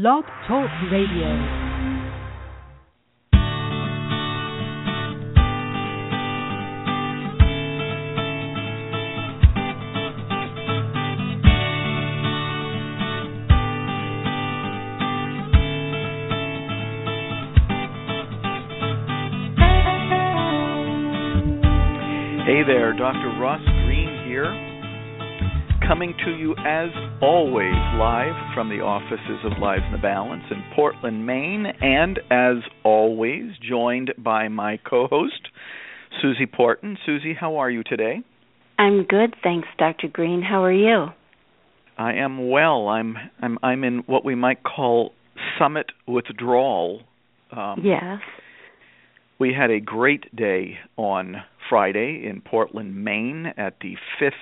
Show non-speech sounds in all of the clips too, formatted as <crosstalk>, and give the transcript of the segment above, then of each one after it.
Blog Talk Radio. Hey there, Dr. Ross coming to you as always live from the offices of Lives in the Balance in Portland, Maine, and as always joined by my co-host Susie Porton. Susie, how are you today? I'm good, thanks, Dr. Greene. How are you? I am well. I'm I'm I'm in what we might call summit withdrawal. Um, yes. We had a great day on Friday in Portland, Maine, at the fifth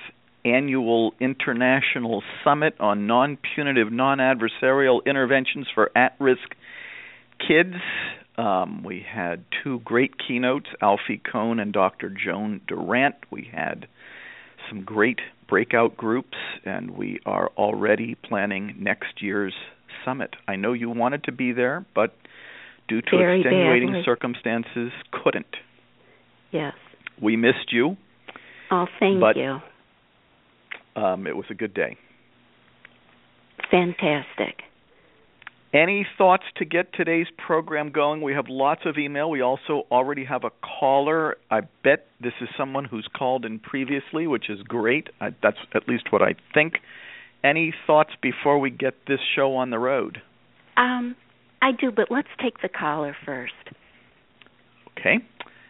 annual International Summit on Non Punitive, Non Adversarial Interventions for At Risk Kids. Um, we had two great keynotes, Alfie Kohn and Dr. Joan Durrant. We had some great breakout groups, and we are already planning next year's summit. I know you wanted to be there, but due to Very extenuating badly. circumstances, couldn't. Yes. We missed you. Oh, thank but, you. Um, it was a good day. Fantastic. Any thoughts to get today's program going? We have lots of email. We also already have a caller. I bet this is someone who's called in previously, which is great. I, that's at least what I think. Any thoughts before we get this show on the road? Um, I do, but let's take the caller first. Okay.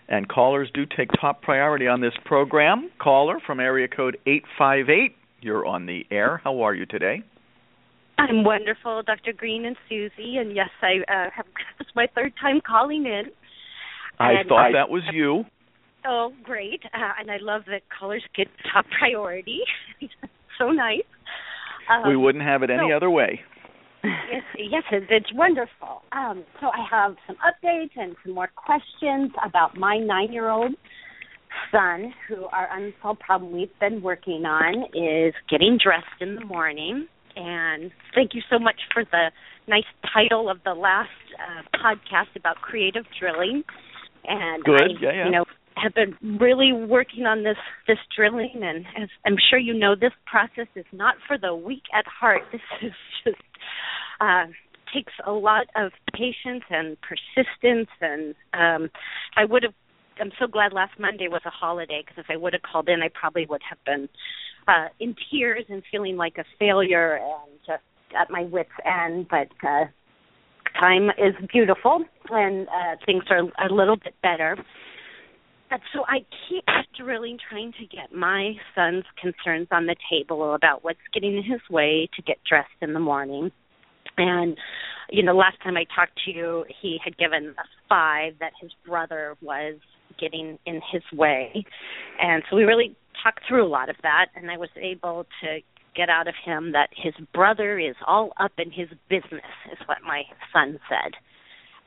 And callers do take top priority on this program. Caller from area code 858, you're on the air. How are you today? I'm wonderful, Dr. Greene and Susie, and yes, I uh, have. <laughs> This is my third time calling in. I And thought I- that was you. Oh, great! Uh, and I love that callers get top priority. <laughs> so nice. Um, we wouldn't have it any so- other way. Yes, yes, it's wonderful. Um, so I have some updates and some more questions about my nine-year-old son, who our unsolved problem we've been working on is getting dressed in the morning. And thank you so much for the nice title of the last uh, podcast about creative drilling. And Good, I, yeah, yeah. you know, have been really working on this this drilling, and as I'm sure you know, this process is not for the weak at heart. <laughs> This is just uh, takes a lot of patience and persistence, and um, I would have. I'm so glad last Monday was a holiday because if I would have called in, I probably would have been uh, in tears and feeling like a failure and just at my wits' end. But uh, time is beautiful, and uh, things are a little bit better. And so I keep drilling, trying to get my son's concerns on the table about what's getting in his way to get dressed in the morning. And you know, last time I talked to you, he had given a five that his brother was getting in his way, and so we really talked through a lot of that, and I was able to get out of him that his brother is all up in his business, is what my son said.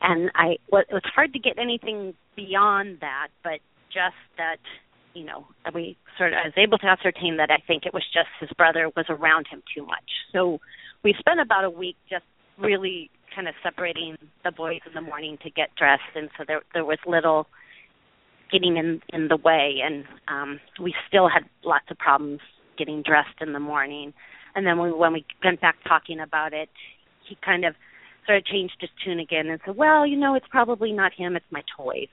And I, well, it was hard to get anything beyond that, but just that, you know, we sort of I was able to ascertain that I think it was just his brother was around him too much. So we spent about a week just really kind of separating the boys in the morning to get dressed, and so there there was little getting in in the way, and um we still had lots of problems getting dressed in the morning. And then we, when we went back talking about it, he kind of sort of changed his tune again and said, "Well, you know, it's probably not him; it's my toys."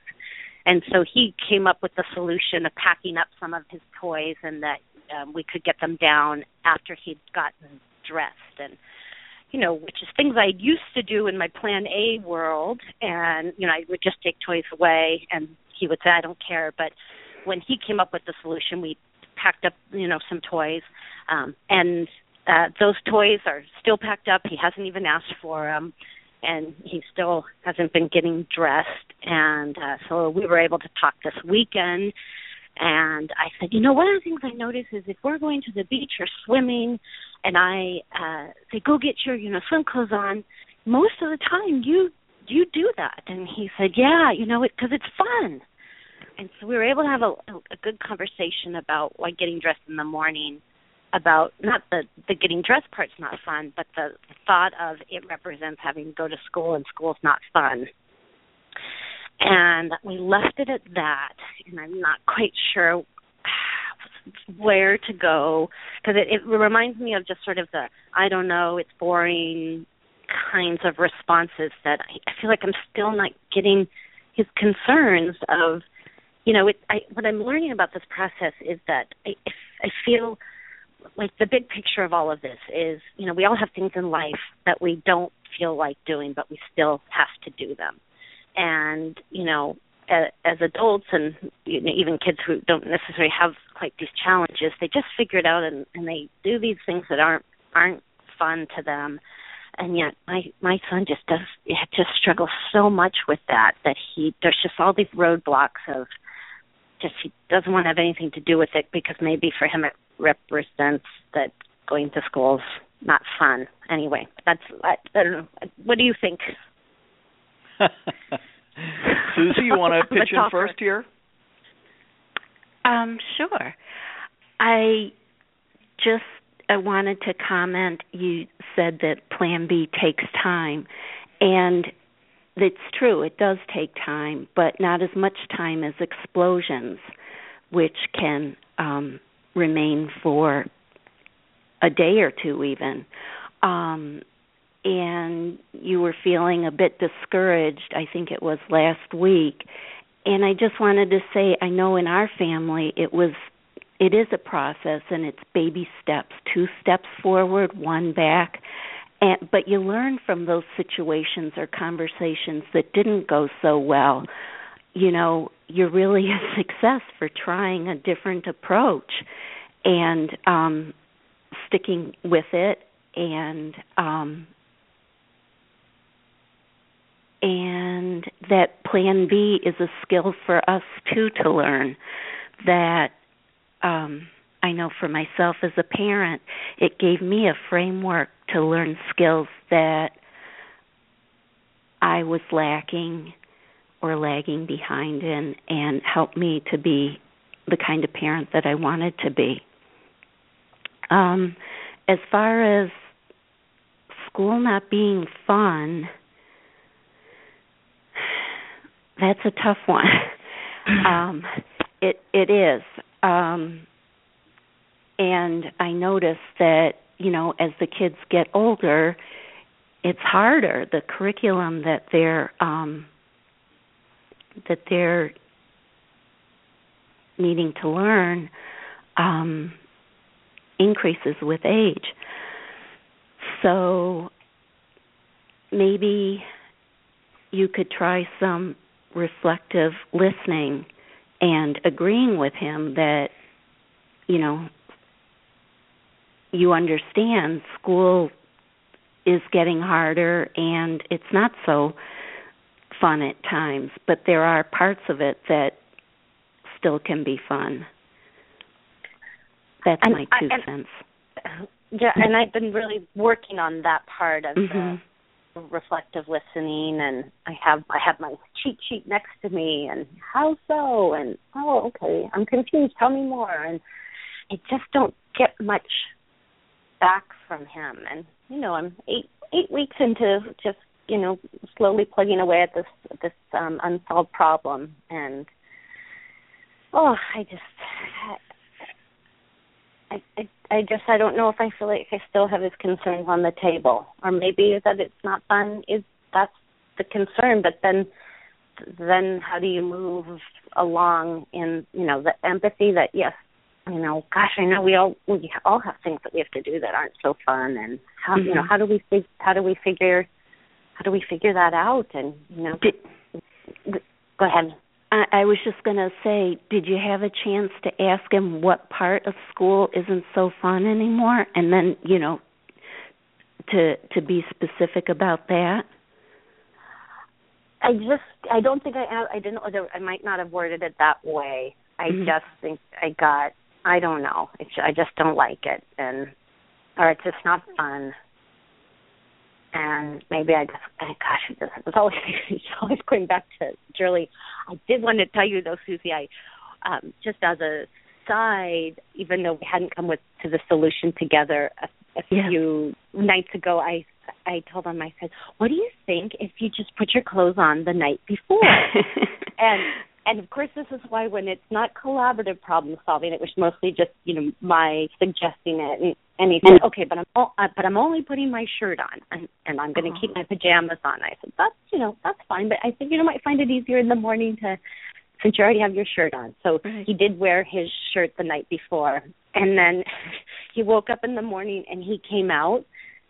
And so he came up with the solution of packing up some of his toys, and that um, we could get them down after he'd gotten dressed, and you know, which is things I used to do in my Plan A world, and you know, I would just take toys away, and he would say, "I don't care," but when he came up with the solution, we packed up, you know, some toys, um, and uh, those toys are still packed up. He hasn't even asked for them, and he still hasn't been getting dressed. And uh, so we were able to talk this weekend. And I said, you know, one of the things I notice is if we're going to the beach or swimming, and I uh, say, go get your, you know, swim clothes on, most of the time you you do that. And he said, yeah, you know, because it's fun and so we were able to have a, a good conversation about why getting dressed in the morning about not the the getting dressed part's not fun, but the thought of it represents having to go to school and school's not fun. And we left it at that, and I'm not quite sure where to go because it, it reminds me of just sort of the I don't know, it's boring kinds of responses that I, I feel like I'm still not getting his concerns of you know it I what I'm learning about this process is that I I feel like the big picture of all of this is you know we all have things in life that we don't feel like doing but we still have to do them and you know as, as adults and you know, even kids who don't necessarily have quite these challenges they just figure it out and, and they do these things that aren't aren't fun to them. And yet my my son just does just struggles so much with that that he there's just all these roadblocks of just he doesn't want to have anything to do with it because maybe for him it represents that going to school's not fun. Anyway that's I, I don't know. What do you think <laughs> Susie, you want to pitch in first here? Um, sure. I just I wanted to comment. You said that Plan B takes time, and it's true. It does take time, but not as much time as explosions, which can um, remain for a day or two, even. Um, and you were feeling a bit discouraged. I think it was last week. And I just wanted to say I know in our family it was it is a process and it's baby steps, two steps forward, one back. And but you learn from those situations or conversations that didn't go so well. You know, you're really a <laughs> success for trying a different approach and um sticking with it and um and that plan B is a skill for us too to learn that um I know for myself as a parent it gave me a framework to learn skills that I was lacking or lagging behind in and helped me to be the kind of parent that I wanted to be. Um as far as school not being fun, that's a tough one. <laughs> um, it it is, um, and I notice that you know as the kids get older, it's harder. The curriculum that they're um, that they're needing to learn um, increases with age. So maybe you could try some reflective listening and agreeing with him that you know you understand school is getting harder and it's not so fun at times but there are parts of it that still can be fun that's and my two I, cents <laughs> yeah and i've been really working on that part of mm-hmm. the reflective listening and I have I have my cheat sheet next to me and how so? And oh okay I'm confused. Tell me more. And I just don't get much back from him. And you know I'm eight eight weeks into just you know slowly plugging away at this this um unsolved problem. And oh I just I, I I just I don't know if I feel like I still have his concerns on the table, or maybe that it's not fun is that's the concern. But then, then how do you move along in you know the empathy that yes, you know, gosh, I know we all we all have things that we have to do that aren't so fun, and how mm-hmm. you know how do we how do we figure how do we figure that out? And you know, Did, go ahead. I, I was just going to say, did you have a chance to ask him what part of school isn't so fun anymore, and then you know, to to be specific about that? I just I don't think I I didn't I might not have worded it that way. I Mhm. just think I got I don't know. It's I just don't like it and or it's just not fun. And maybe I just I, gosh it just it's always <laughs> it's always going back to Julie. I did want to tell you though, Susie, I um just as a decide, even though we hadn't come with to the solution together a, a Yeah. few nights ago, I I told him I said, "What do you think if you just put your clothes on the night before?" <laughs> and and of course, this is why when it's not collaborative problem solving, it was mostly just you know my suggesting it, and, and he said, "Okay, but I'm uh, but I'm only putting my shirt on, and and I'm going to keep my pajamas on." I said, "That's you know that's fine, but I think you know might find it easier in the morning to." Since you already have your shirt on, so Right. he did wear his shirt the night before, and then <laughs> he woke up in the morning and he came out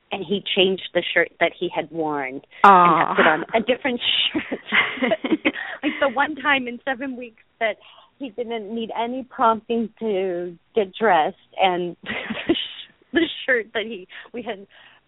and he changed the shirt that he had worn and had put on a different <laughs> shirt. <laughs> like the one time in seven weeks that he didn't need any prompting to get dressed, and <laughs> the shirt that he we had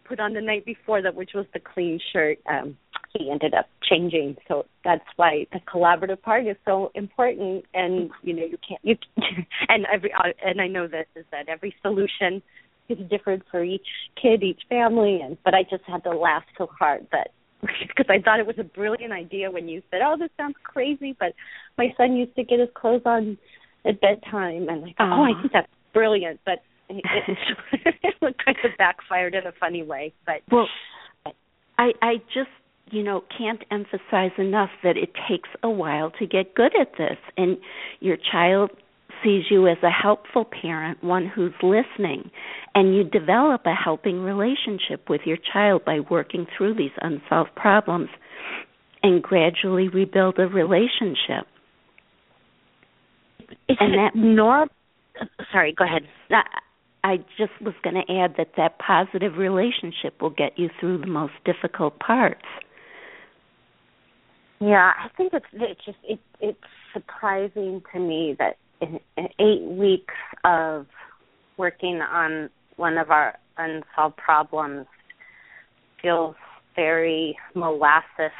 put on the night before that, which was the clean shirt, um, he ended up changing. So that's why the collaborative part is so important. And you know, you can't you <laughs> and every uh, and I know this is that every solution is different for each kid, each family, and but I just had to laugh so hard that <laughs> because I thought it was a brilliant idea when you said, "Oh, this sounds crazy," but my son used to get his clothes on at bedtime, and thought, "Oh, I think that's brilliant," but it, it, <laughs> it kind of backfired in a funny way. But Well, I I just you know can't emphasize enough that it takes a while to get good at this, and your child sees you as a helpful parent, one who's listening, and you develop a helping relationship with your child by working through these unsolved problems and gradually rebuild a relationship. is And that- norm? Sorry, go ahead. Uh, I just was going to add that that positive relationship will get you through the most difficult parts. Yeah, I think it's it's just it it's surprising to me that in, in eight weeks of working on one of our unsolved problems feels very molasses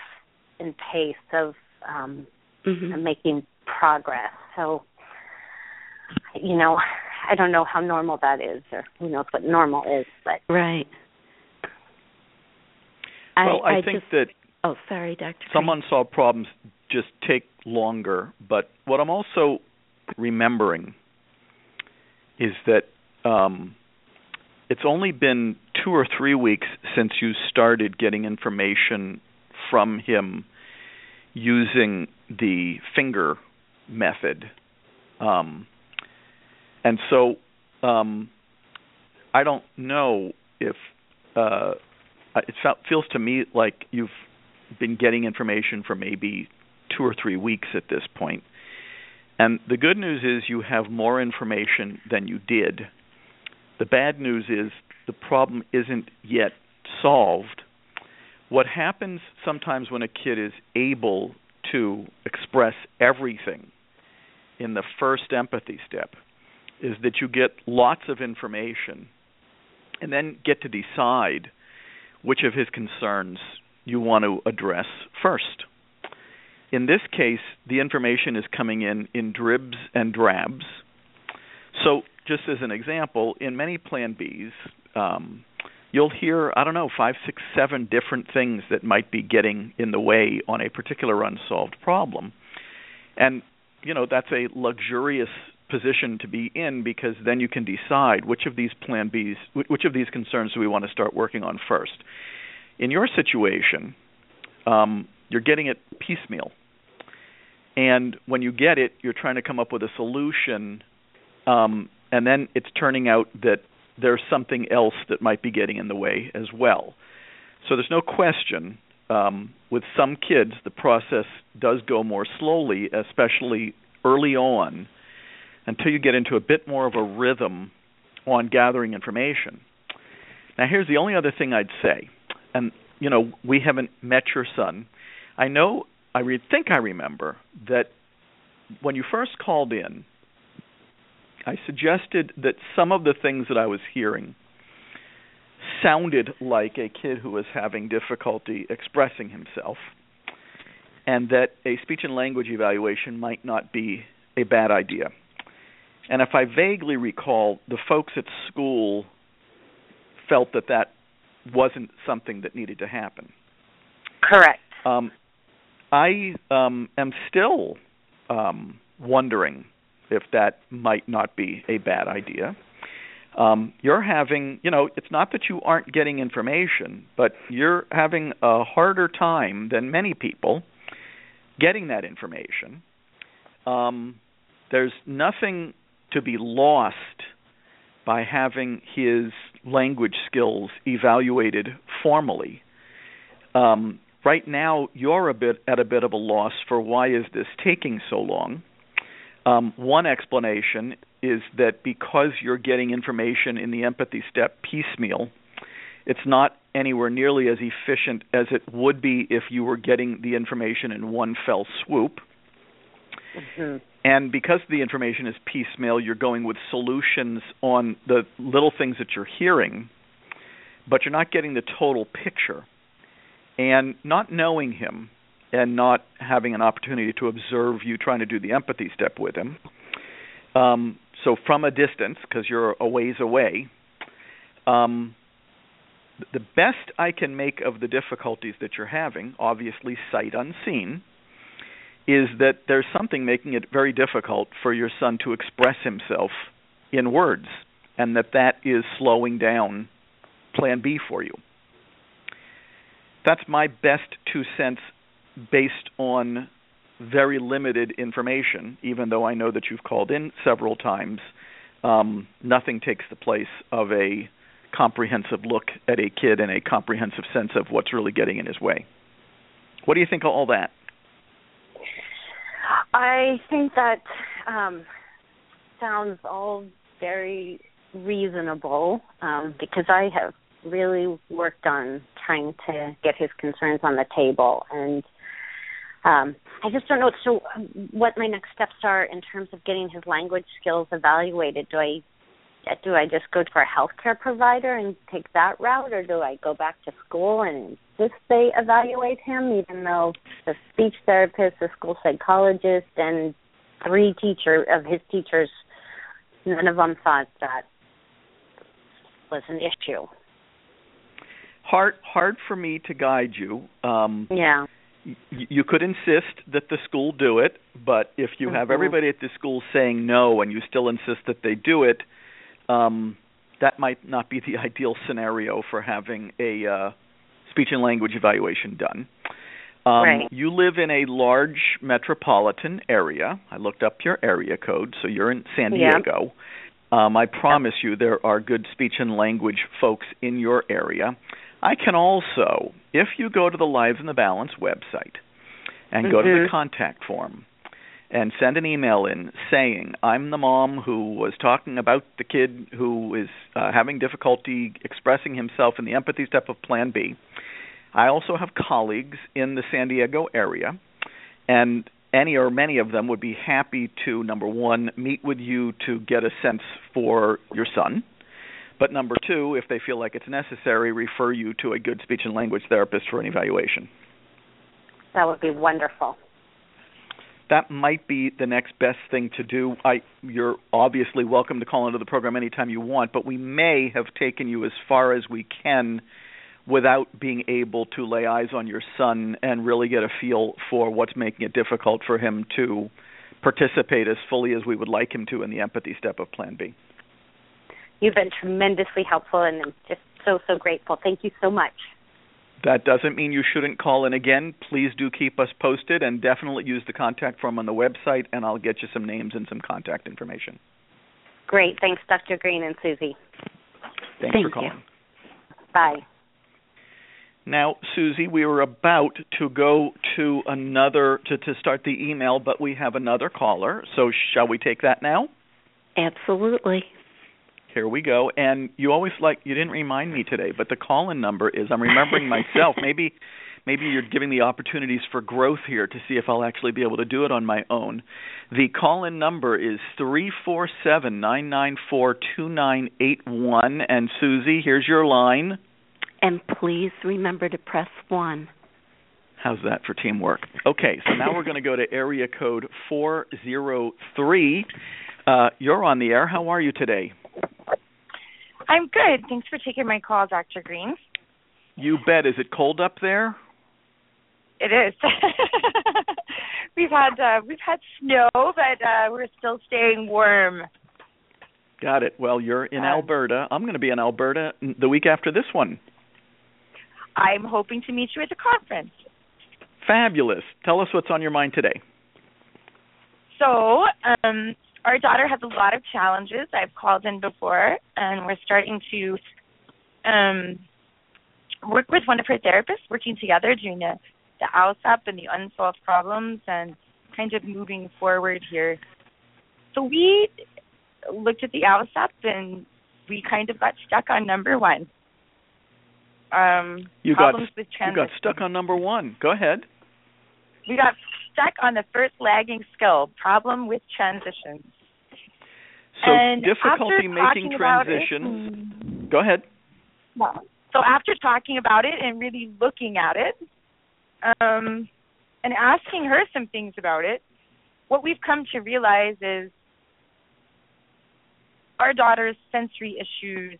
in pace of um Mhm. making progress. So you know, I don't know how normal that is or who knows what normal is, but Right. well, I, I think just, that Oh, sorry, Doctor. some unsolved problems just take longer. But what I'm also remembering is that um, it's only been two or three weeks since you started getting information from him using the finger method. Um, and so um, I don't know if uh, it feels to me like you've been getting information for maybe two or three weeks at this point. And the good news is you have more information than you did. The bad news is the problem isn't yet solved. What happens sometimes when a kid is able to express everything in the first empathy step is that you get lots of information and then get to decide which of his concerns you want to address first. In this case, the information is coming in in dribs and drabs. So, just as an example, in many Plan Bs, um, you'll hear, I don't know, five, six, seven different things that might be getting in the way on a particular unsolved problem. And, you know, that's a luxurious position to be in because then you can decide which of these Plan Bs, which of these concerns do we want to start working on first. In your situation, um, you're getting it piecemeal. And when you get it, you're trying to come up with a solution, um, and then it's turning out that there's something else that might be getting in the way as well. So there's no question. Um, with some kids, the process does go more slowly, especially early on, until you get into a bit more of a rhythm on gathering information. Now, here's the only other thing I'd say, and you know, we haven't met your son. I know, I re- think I remember that when you first called in, I suggested that some of the things that I was hearing sounded like a kid who was having difficulty expressing himself, and that a speech and language evaluation might not be a bad idea. And if I vaguely recall, the folks at school felt that that wasn't something that needed to happen. correct. Um, I um, am still um, wondering if that might not be a bad idea. Um, you're having, you know, it's not that you aren't getting information, but you're having a harder time than many people getting that information. Um, there's nothing to be lost by having his language skills evaluated formally. Um, right now, you're a bit at a bit of a loss for why is this taking so long. Um, one explanation is that because you're getting information in the empathy step piecemeal, it's not anywhere nearly as efficient as it would be if you were getting the information in one fell swoop. Mm-hmm. And because the information is piecemeal, you're going with solutions on the little things that you're hearing, but you're not getting the total picture. And not knowing him and not having an opportunity to observe you trying to do the empathy step with him. Um, so from a distance, because you're a ways away, um, the best I can make of the difficulties that you're having, obviously sight unseen, is that there's something making it very difficult for your son to express himself in words, and that that is slowing down Plan B for you. That's my best two cents based on very limited information, even though I know that you've called in several times. Um, nothing takes the place of a comprehensive look at a kid and a comprehensive sense of what's really getting in his way. What do you think of all that? I think that um, sounds all very reasonable um, because I have really worked on trying to get his concerns on the table and um, I just don't know so what my next steps are in terms of getting his language skills evaluated. Do I do I just go to our healthcare provider and take that route, or do I go back to school and insist they evaluate him, even though the speech therapist, the school psychologist, and three teacher of his teachers, none of them thought that was an issue. Hard, hard for me to guide you. Um, yeah you could insist that the school do it, but if you have mm-hmm. everybody at the school saying no and you still insist that they do it, um, that might not be the <laughs> ideal scenario for having a uh, speech and language evaluation done. Um, right. You live in a large metropolitan area. I looked up your area code, so you're in San Diego. Yep. Um, I promise you there are good speech and language folks in your area. I can also, if you go to the Lives in the Balance website and mm-hmm. go to the mm-hmm. contact form and send an email in saying, I'm the mom who was talking about the kid who is uh, having difficulty expressing himself in the empathy step of Plan B. I also have colleagues in the San Diego area, and any or many of them would be happy to, number one, meet with you to get a sense for your son but number two, if they feel like it's necessary, refer you to a good speech and language therapist for an evaluation. That would be wonderful. That might be the next best thing to do. I, you're obviously welcome to call into the program anytime you want, but we may have taken you as far as we can without being able to lay eyes on your son and really get a feel for what's making it difficult for him to participate as fully as we would like him to in the empathy step of Plan B. You've been tremendously helpful, and I'm just so, so grateful. Thank you so much. That doesn't mean you shouldn't call in again. Please do keep us posted and definitely use the contact form on the website, and I'll get you some names and some contact information. Great. Thanks, Dr. Greene and Susie. Thanks Thank for calling. You. Bye. Now, Susie, we were about to go to another to, to start the email, but we have another caller. So, shall we take that now? Absolutely. Here we go. And you always like you didn't remind me today, but the call-in number is I'm remembering <laughs> myself. maybe maybe you're giving the opportunities for growth here to see if I'll actually be able to do it on my own. The call-in number is three four seven nine nine four two nine eight one. And Susie, here's your line. And please remember to press one. How's that for teamwork? Okay, so now we're going to go to area code 403. Uh, you're on the air. How are you today? I'm good. Thanks for taking my call, Dr. Greene. You bet. Is it cold up there? It is. <laughs> we've had uh, we've had snow, but uh, we're still staying warm. Got it. Well, you're in Um, Alberta. I'm going to be in Alberta the week after this one. I'm hoping to meet you at the conference. Fabulous. Tell us what's on your mind today. So, um, our daughter has a lot of challenges. I've called in before, and we're starting to um, work with one of her therapists, working together, doing the, the ALSUP and the unsolved problems, and kind of moving forward here. So we looked at the ALSUP, and we kind of got stuck on number one. Um, You got with you got stuck on number 1. Go ahead. We got stuck on the first lagging skill, problem with transitions. So and difficulty making about it- transitions. Go ahead. Well, so after talking about it and really looking at it, um, and asking her some things about it, what we've come to realize is our daughter's sensory issues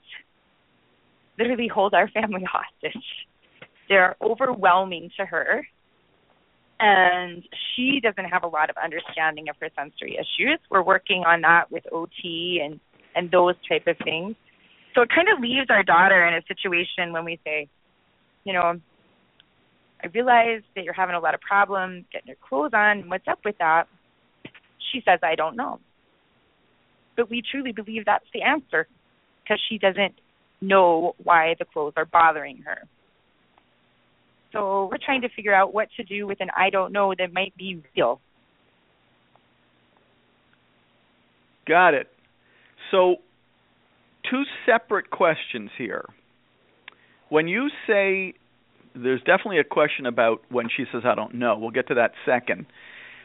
literally hold our family <laughs> hostage. They're overwhelming to her, and she doesn't have a lot of understanding of her sensory issues. We're working on that with OT and and those type of things. So it kind of leaves our daughter in a situation when we say, you know, I realize that you're having a lot of problems getting your clothes on. What's up with that? She says, I don't know. But we truly believe that's the answer because she doesn't know why the clothes are bothering her. So we're trying to figure out what to do with an I don't know that might be real. Got it. So, two separate questions here. When you say there's definitely a question about when she says I don't know. We'll get to that second.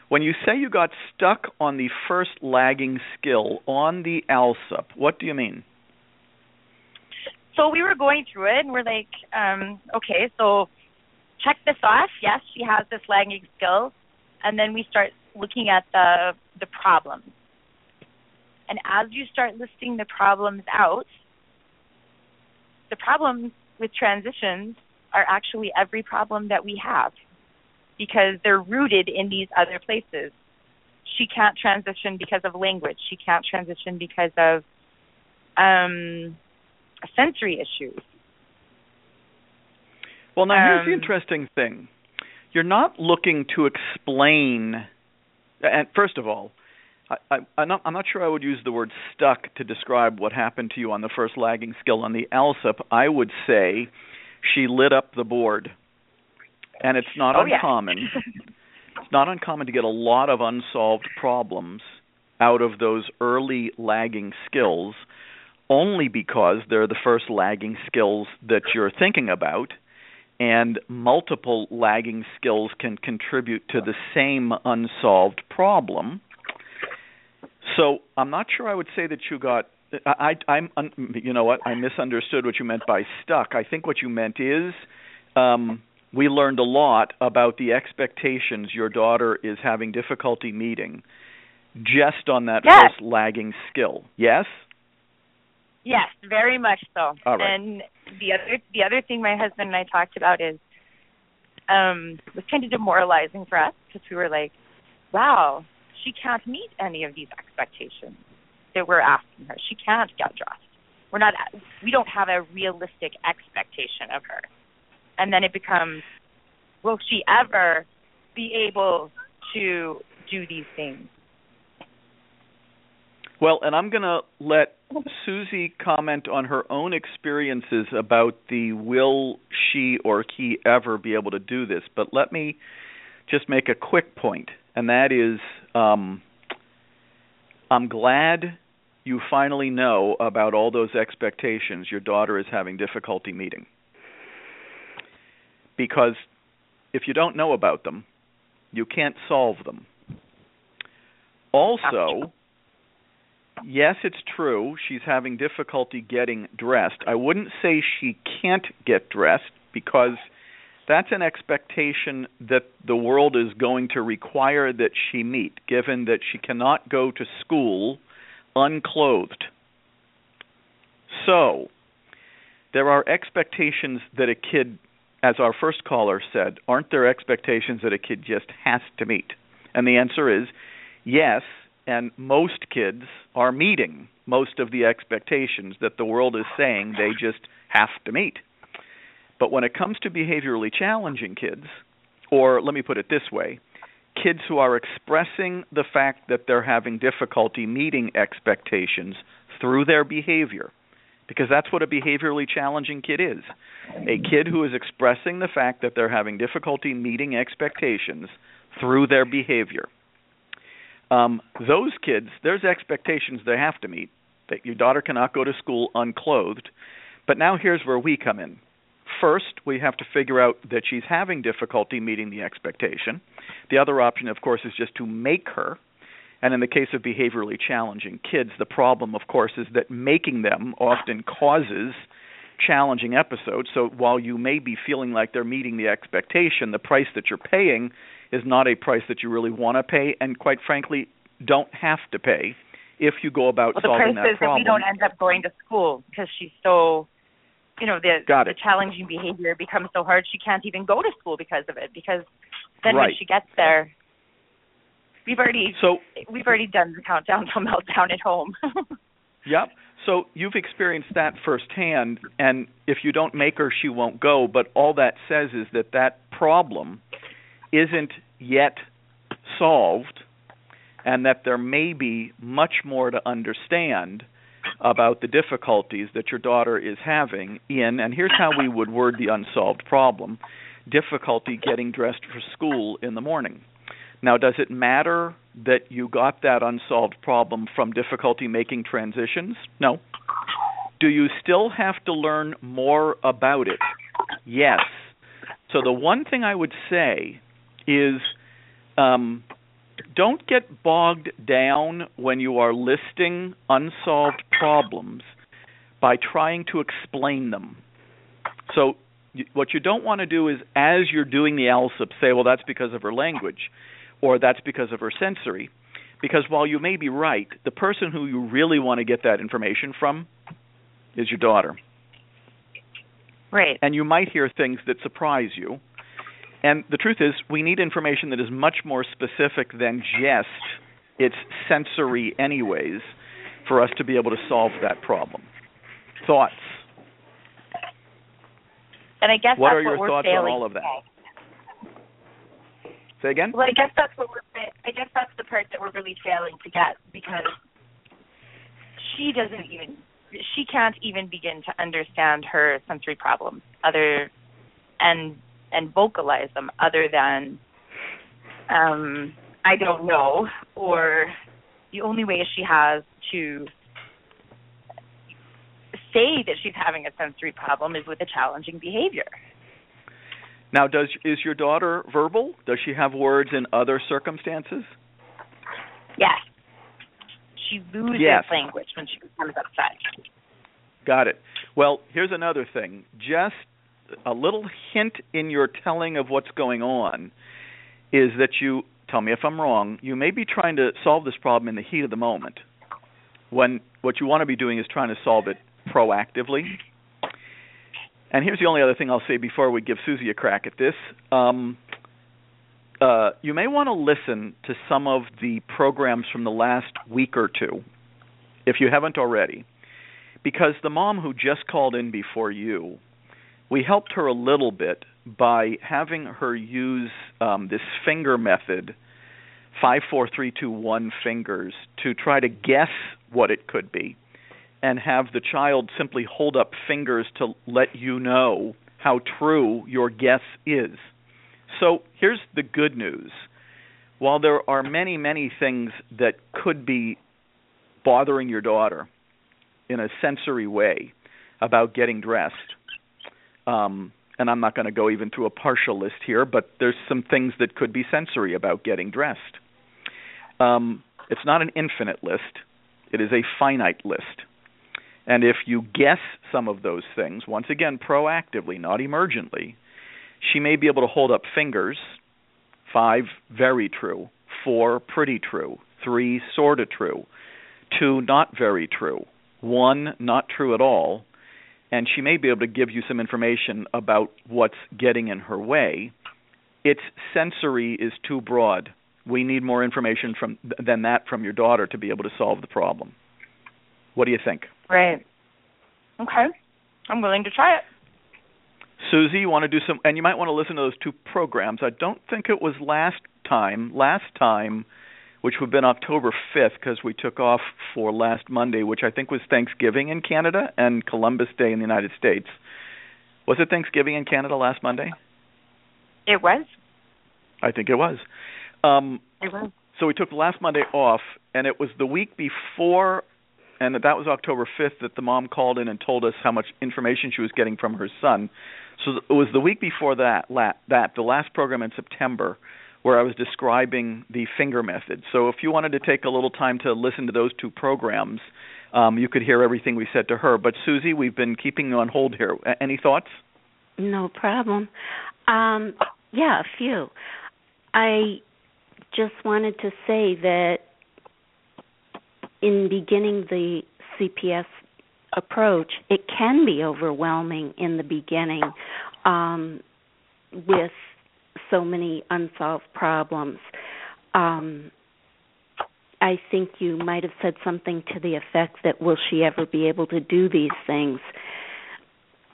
When you say you got stuck on the first lagging skill on the ALSUP, what do you mean? So we were going through it and we're like, um, okay, so check this off. Yes, she has this lagging skill. And then we start looking at the the problems. And as you start listing the problems out, the problems with transitions are actually every problem that we have because they're rooted in these other places. She can't transition because of language. She can't transition because of um, sensory issues. Well, now here's the Um, interesting thing. You're not looking to explain. And first of all, I, I, I'm, not, I'm not sure I would use the word stuck to describe what happened to you on the first lagging skill on the ALSUP. I would say she lit up the board, and it's not oh, yeah. uncommon. <laughs> it's not uncommon to get a lot of unsolved problems out of those early lagging skills only because they're the first lagging skills that you're thinking about and multiple lagging skills can contribute to the same unsolved problem. So I'm not sure I would say that you got. I, I, I'm, un, you know what? I misunderstood what you meant by stuck. I think what you meant is, um, we learned a lot about the expectations your daughter is having difficulty meeting, just on that Yes. first lagging skill. Yes. Yes, very much so. All right. And the other the other thing my husband and I talked about is um was kind of demoralizing for us because we were like, wow, she can't meet any of these expectations that we're asking her. She can't get dressed. We're not we don't have a realistic expectation of her. And then it becomes will she ever be able to do these things? Well, and I'm going to let Susie comment on her own experiences about the will she or he ever be able to do this. But let me just make a quick point, and that is um, I'm glad you finally know about all those expectations your daughter is having difficulty meeting. Because if you don't know about them, you can't solve them. Also, yes, it's true. She's having difficulty getting dressed. I wouldn't say she can't get dressed because that's an expectation that the world is going to require that she meet, given that she cannot go to school unclothed. So, there are expectations that a kid, as our first caller said, aren't there expectations that a kid just has to meet? And the answer is yes, and most kids are meeting most of the expectations that the world is saying they just have to meet. But when it comes to behaviorally challenging kids, or let me put it this way, kids who are expressing the fact that they're having difficulty meeting expectations through their behavior, because that's what a behaviorally challenging kid is. A kid who is expressing the fact that they're having difficulty meeting expectations through their behavior. Um, those kids, there's expectations they have to meet. That your daughter cannot go to school unclothed. But now here's where we come in. First, we have to figure out that she's having difficulty meeting the expectation. The other option, of course, is just to make her. And in the case of behaviorally challenging kids, the problem, of course, is that making them often causes challenging episodes. So while you may be feeling like they're meeting the expectation, the price that you're paying is not a price that you really want to pay, and quite frankly, don't have to pay if you go about well, solving the price that is problem. that we don't end up going to school because she's so you know the Got the it. challenging behavior becomes so hard she can't even go to school because of it because then Right. when she gets there we've already So, we've already done the countdown <laughs> to meltdown at home <laughs> yep. So you've experienced that firsthand, and if you don't make her, she won't go. But all that says is that that problem isn't yet solved, and that there may be much more to understand about the difficulties that your daughter is having in, and here's how we would word the unsolved problem difficulty getting dressed for school in the morning. Now, does it matter that you got that unsolved problem from difficulty making transitions? No. Do you still have to learn more about it? Yes. So, the one thing I would say is um, don't get bogged down when you are listing unsolved problems by trying to explain them. So, what you don't want to do is, as you're doing the ALSUP, say, well, that's because of her language, or that's because of her sensory. Because while you may be right, the person who you really want to get that information from is your daughter right and you might hear things that surprise you. And the truth is, we need information that is much more specific than just its sensory, anyways, for us to be able to solve that problem. Thoughts? and i guess What that's are your what we're thoughts on all of that? today. Say again? Well, I guess that's what we're. I guess that's the part that we're really failing to get because she doesn't even. She can't even begin to understand her sensory problems other, and and vocalize them other than, um, I don't know, or the only way she has to say that she's having a sensory problem is with a challenging behavior. Now, does is your daughter verbal? Does she have words in other circumstances? Yes. She loses Yes. language when she becomes upset. Got it. Well, here's another thing. Just a little hint in your telling of what's going on is that you tell me if I'm wrong, you may be trying to solve this problem in the heat of the moment. When what you want to be doing is trying to solve it proactively. And here's the only other thing I'll say before we give Susie a crack at this. Um, uh, you may want to listen to some of the programs from the last week or two, if you haven't already because the mom who just called in before you, we helped her a little bit by having her use um, this finger method, five, four, three, two, one fingers, to try to guess what it could be, and have the child simply hold up fingers to let you know how true your guess is. So here's the good news. While there are many, many things that could be bothering your daughter, in a sensory way about getting dressed. Um, and I'm not going to go even through a partial list here, but there's some things that could be sensory about getting dressed. Um, it's not an infinite list, it is a finite list. And if you guess some of those things, once again, proactively, not emergently, she may be able to hold up fingers. Five, very true. Four, pretty true. Three, sort of true. Two, not very true one not true at all and she may be able to give you some information about what's getting in her way its sensory is too broad we need more information from than that from your daughter to be able to solve the problem. What do you think? Right. Okay. I'm willing to try it. Susie, you want to do some, and you might want to listen to those two programs. I don't think it was last time. Last time, which would have been October 5th, because we took off for last Monday, which I think was Thanksgiving in Canada and Columbus Day in the United States. Was it Thanksgiving in Canada last Monday? It was. I think it was. Um, it was. So we took last Monday off, and it was the week before and that that was October 5th that the mom called in and told us how much information she was getting from her son. So it was the week before that, that the last program in September, where I was describing the finger method. So if you wanted to take a little time to listen to those two programs, um, you could hear everything we said to her. But Susie, we've been keeping you on hold here. Any thoughts? No problem. Um, yeah, a few. I just wanted to say that in beginning the CPS approach, it can be overwhelming in the beginning um, with so many unsolved problems. Um, I think you might have said something to the effect that will she ever be able to do these things?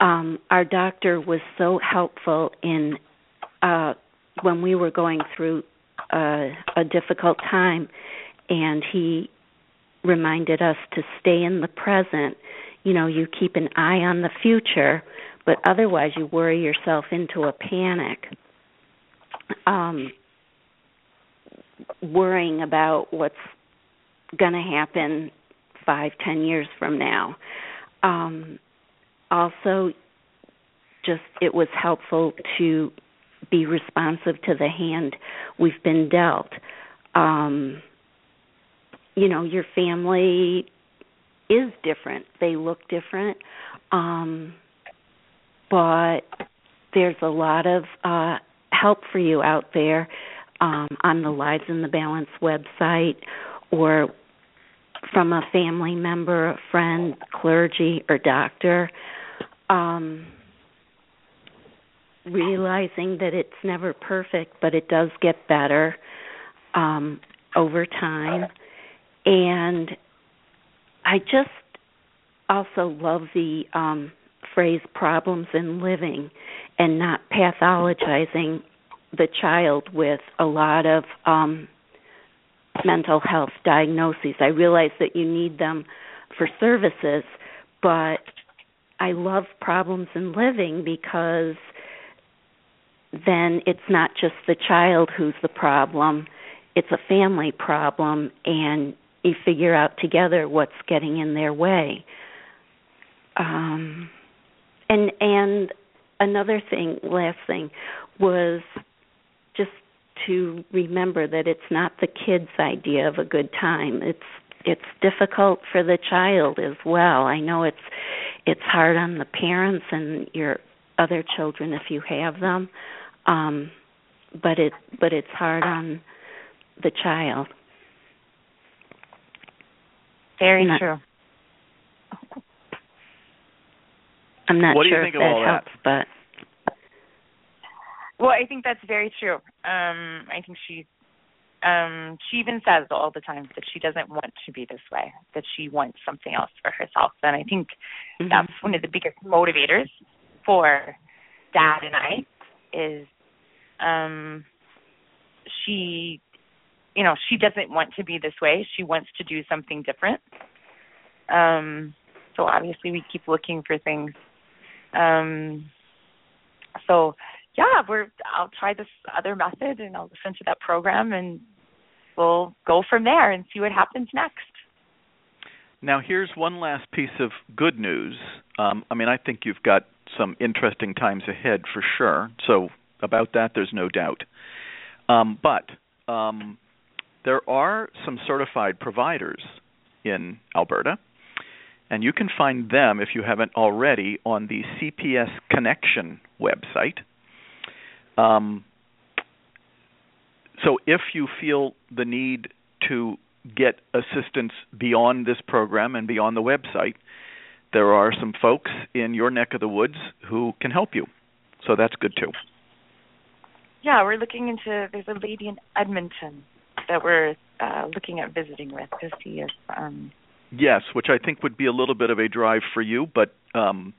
Um, our doctor was so helpful in uh, when we were going through uh, a difficult time, and he reminded us to stay in the present. You know, you keep an eye on the future, but otherwise you worry yourself into a panic. Um, worrying about what's going to happen five, ten years from now. Um, also, just it was helpful to be responsive to the hand we've been dealt. Um, you know your family is different. They look different. Um but there's a lot of uh help for you out there um on the lives in the balance website or from a family member a friend clergy or doctor. Um realizing that it's never perfect but it does get better um over time and I just also love the um, phrase problems in living and not pathologizing the child with a lot of um, mental health diagnoses. I realize that you need them for services, but I love problems in living because then it's not just the child who's the problem, it's a family problem and you figure out together what's getting in their way. Um, and and another thing, last thing, was just to remember that it's not the kid's idea of a good time. It's it's difficult for the child as well. I know it's it's hard on the parents and your other children if you have them. Um but it but it's hard on the child. Very not, true. I'm not what sure if that helps, that? but well, I think that's very true. Um, I think she um she even says all the time that she doesn't want to be this way, that she wants something else for herself. And I think mm-hmm. that's one of the biggest motivators for dad and I is um she you know she doesn't want to be this way. She wants to do something different. Um so obviously we keep looking for things. Um so yeah we're i'll try this other method and i'll listen to that program and we'll go from there and see what happens next. Now here's one last piece of good news. Um i mean i think you've got some interesting times ahead for sure. So about that there's no doubt. Um but um there are some certified providers in Alberta, and you can find them if you haven't already on the CPS Connection website. Um, so if you feel the need to get assistance beyond this program and beyond the website, there are some folks in your neck of the woods who can help you. So that's good too. Yeah, we're looking into there's a lady in Edmonton that we're uh, looking at visiting with to see if. Um, yes, which I think would be a little bit of a drive for you, but um,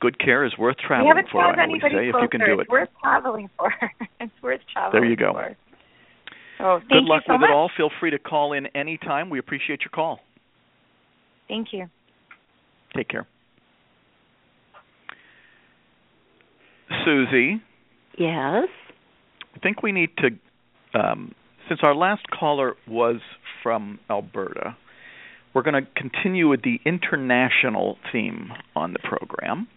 good care is worth traveling we haven't for. found I always anybody say closer. if you can do it's worth traveling for. <laughs> it's worth traveling. For. There you go. For. Oh, thank good you luck so with much. it all. Feel free to call in anytime. We appreciate your call. Thank you. Take care. Susie, Yes. I think we need to, um, since our last caller was from Alberta, we're going to continue with the international theme on the program.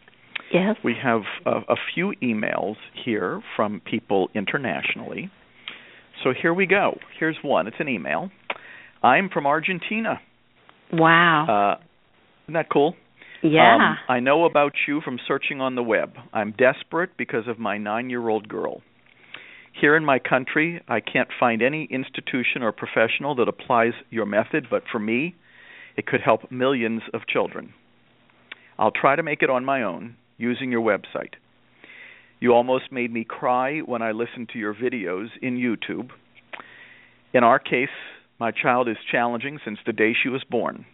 Yes. We have a, a few emails here from people internationally. So here we go. Here's one. It's an email. I'm from Argentina. Wow. Uh, isn't that cool? yeah. Um, I know about you from searching on the web. I'm desperate because of my nine year old girl. Here in my country, I can't find any institution or professional that applies your method, but for me, it could help millions of children. I'll try to make it on my own using your website. You almost made me cry when I listened to your videos in YouTube. In our case, my child is challenging since the day she was born.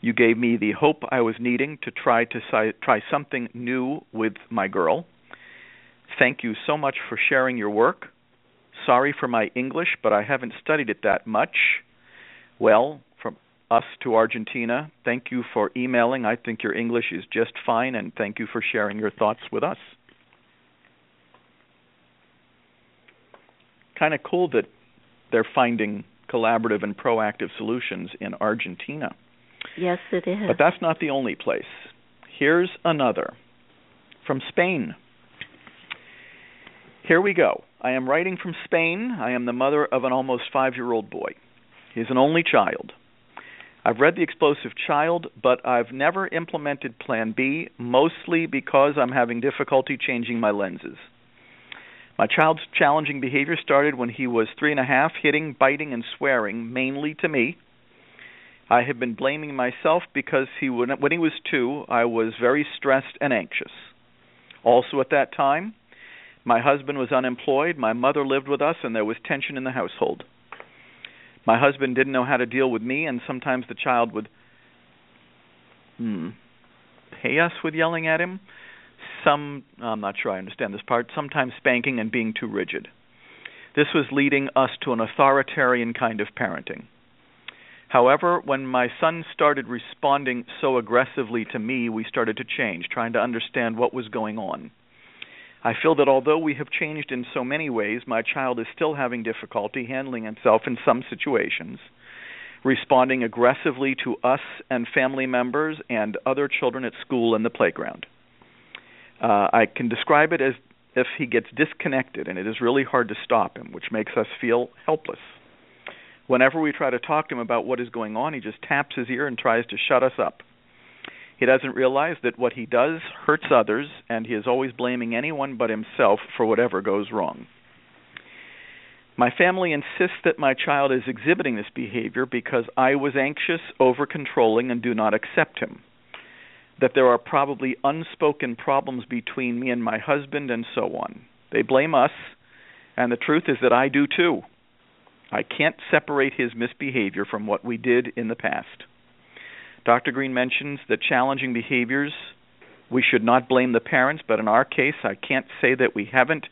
You gave me the hope I was needing to try to si- try something new with my girl. Thank you so much for sharing your work. Sorry for my English, but I haven't studied it that much. Well, from us to Argentina, thank you for emailing. I think your English is just fine, and thank you for sharing your thoughts with us. Kind of cool that they're finding collaborative and proactive solutions in Argentina. yes, it is. But that's not the only place. Here's another from Spain. Here we go. I am writing from Spain. I am the mother of an almost five year old boy. He is an only child. I've read The Explosive Child, but I've never implemented Plan B, mostly because I'm having difficulty changing my lenses. My child's challenging behavior started when he was three and a half, hitting, biting, and swearing, mainly to me. I have been blaming myself because he when he was 2, I was very stressed and anxious. Also at that time, my husband was unemployed, my mother lived with us and there was tension in the household. My husband didn't know how to deal with me and sometimes the child would hmm pay us with yelling at him. Some I'm not sure I understand this part, sometimes spanking and being too rigid. This was leading us to an authoritarian kind of parenting. However, when my son started responding so aggressively to me, we started to change, trying to understand what was going on. I feel that although we have changed in so many ways, my child is still having difficulty handling himself in some situations, responding aggressively to us and family members and other children at school and the playground. Uh, I can describe it as if he gets disconnected, and it is really hard to stop him, which makes us feel helpless. Whenever we try to talk to him about what is going on, he just taps his ear and tries to shut us up. He doesn't realize that what he does hurts others, and he is always blaming anyone but himself for whatever goes wrong. My family insists that my child is exhibiting this behavior because I was anxious, over controlling, and do not accept him. That there are probably unspoken problems between me and my husband, and so on. They blame us, and the truth is that I do too. I can't separate his misbehavior from what we did in the past. Dr. Greene mentions that challenging behaviors, we should not blame the parents, but in our case, I can't say that we haven't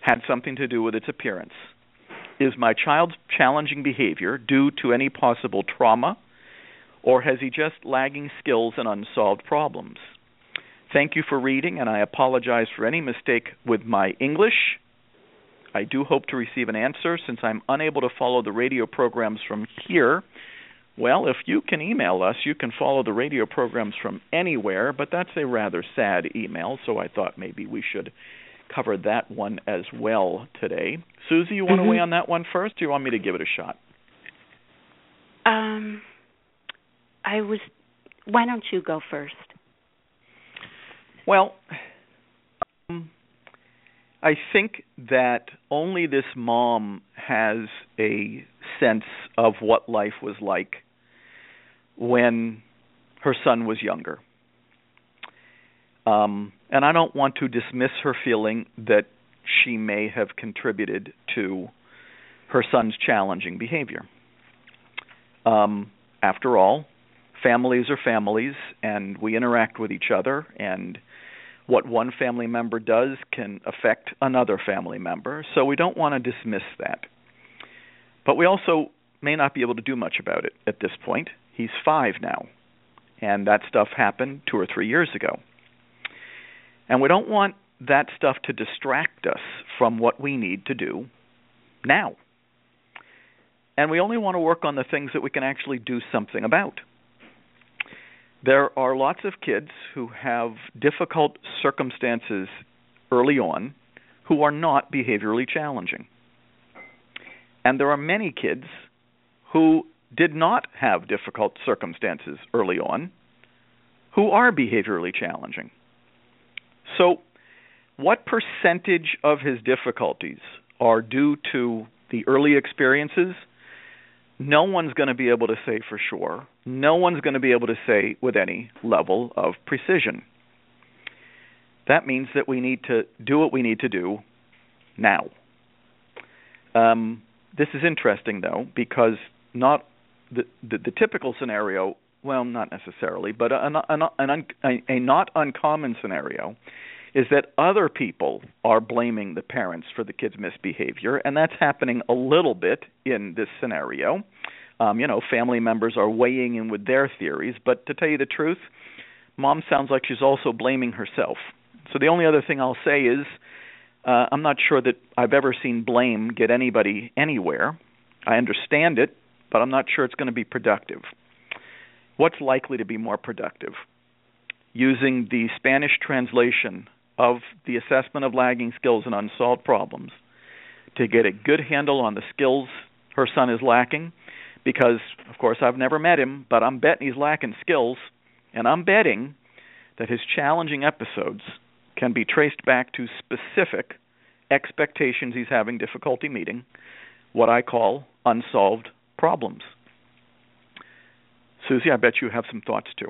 had something to do with its appearance. Is my child's challenging behavior due to any possible trauma, or has he just lagging skills and unsolved problems? Thank you for reading, and I apologize for any mistake with my English. I do hope to receive an answer since I'm unable to follow the radio programs from here. Well, if you can email us, you can follow the radio programs from anywhere, but that's a rather sad email, so I thought maybe we should cover that one as well today. Susie, you want Mhm. to weigh on that one first, or you want me to give it a shot? Um, I was. Why don't you go first? Well, um, I think that only this mom has a sense of what life was like when her son was younger. Um, and I don't want to dismiss her feeling that she may have contributed to her son's challenging behavior. Um, after all, families are families, and we interact with each other, and what one family member does can affect another family member, so we don't want to dismiss that. But we also may not be able to do much about it at this point. He's five now, and that stuff happened two or three years ago. And we don't want that stuff to distract us from what we need to do now. And we only want to work on the things that we can actually do something about. There are lots of kids who have difficult circumstances early on who are not behaviorally challenging. And there are many kids who did not have difficult circumstances early on who are behaviorally challenging. So, what percentage of his difficulties are due to the early experiences? No one's going to be able to say for sure. No one's going to be able to say with any level of precision. That means that we need to do what we need to do now. Um, this is interesting, though, because not the, the, typical scenario well, not necessarily, but a, a, a, a, not uncommon scenario is that other people are blaming the parents for the kid's misbehavior, and that's happening a little bit in this scenario. Um, you know, family members are weighing in with their theories, but to tell you the truth, mom sounds like she's also blaming herself. So the only other thing I'll say is uh, I'm not sure that I've ever seen blame get anybody anywhere. I understand it, but I'm not sure it's going to be productive. What's likely to be more productive? Using the Spanish translation of the assessment of lagging skills and unsolved problems to get a good handle on the skills her son is lacking because of course I've never met him, but I'm betting he's lacking skills and I'm betting that his challenging episodes can be traced back to specific expectations he's having difficulty meeting, what I call unsolved problems. Susie, I bet you have some thoughts too.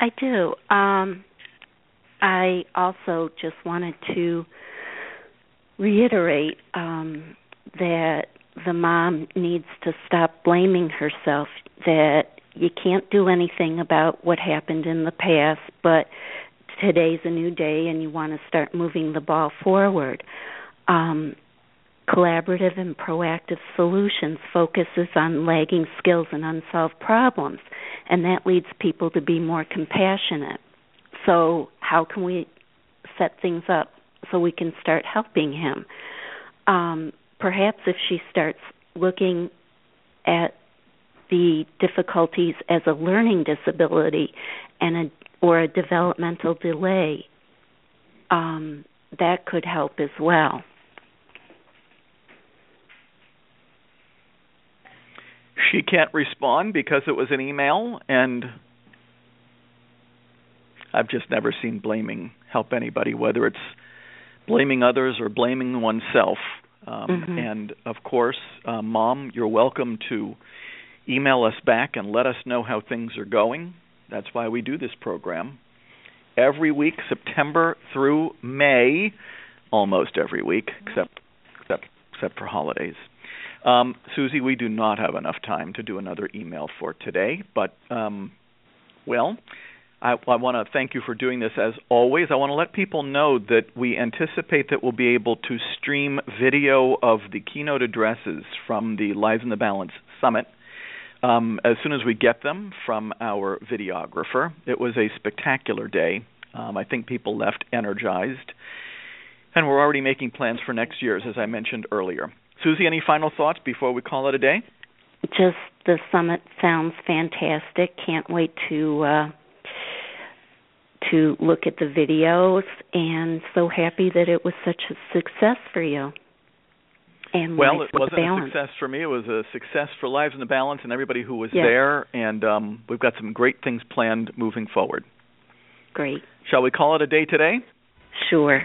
I do. Um, I also just wanted to reiterate um, that the mom needs to stop blaming herself, that you can't do anything about what happened in the past, but today's a new day and you want to start moving the ball forward. Um, collaborative and proactive solutions focuses on lagging skills and unsolved problems, and that leads people to be more compassionate. So, how can we set things up so we can start helping him? Um, perhaps if she starts looking at the difficulties as a learning disability and a or a developmental delay, um, that could help as well. She can't respond because it was an email, and I've just never seen blaming help anybody, whether it's blaming others or blaming oneself. Um, mm-hmm. And of course, uh, Mom, you're welcome to email us back and let us know how things are going. That's why we do this program. Every week, September through May, almost every week, except except except for holidays. Um, Susie, we do not have enough time to do another email for today, but um, well, I, I want to thank you for doing this as always. I want to let people know that we anticipate that we'll be able to stream video of the keynote addresses from the Lives in the Balance Summit um, as soon as we get them from our videographer. It was a spectacular day. Um, I think people left energized. And we're already making plans for next year's, as I mentioned earlier. Susie, any final thoughts before we call it a day? Just the summit sounds fantastic. Can't wait to uh, to look at the videos, and so happy that it was such a success for you. And well, it wasn't a success for me. It was a success for Lives in the Balance and everybody who was yes. there. And um, we've got some great things planned moving forward. Great. Shall we call it a day today? Sure.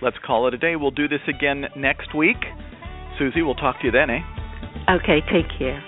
Let's call it a day. We'll do this again next week. Susie, we'll talk to you then, eh? Okay, take care.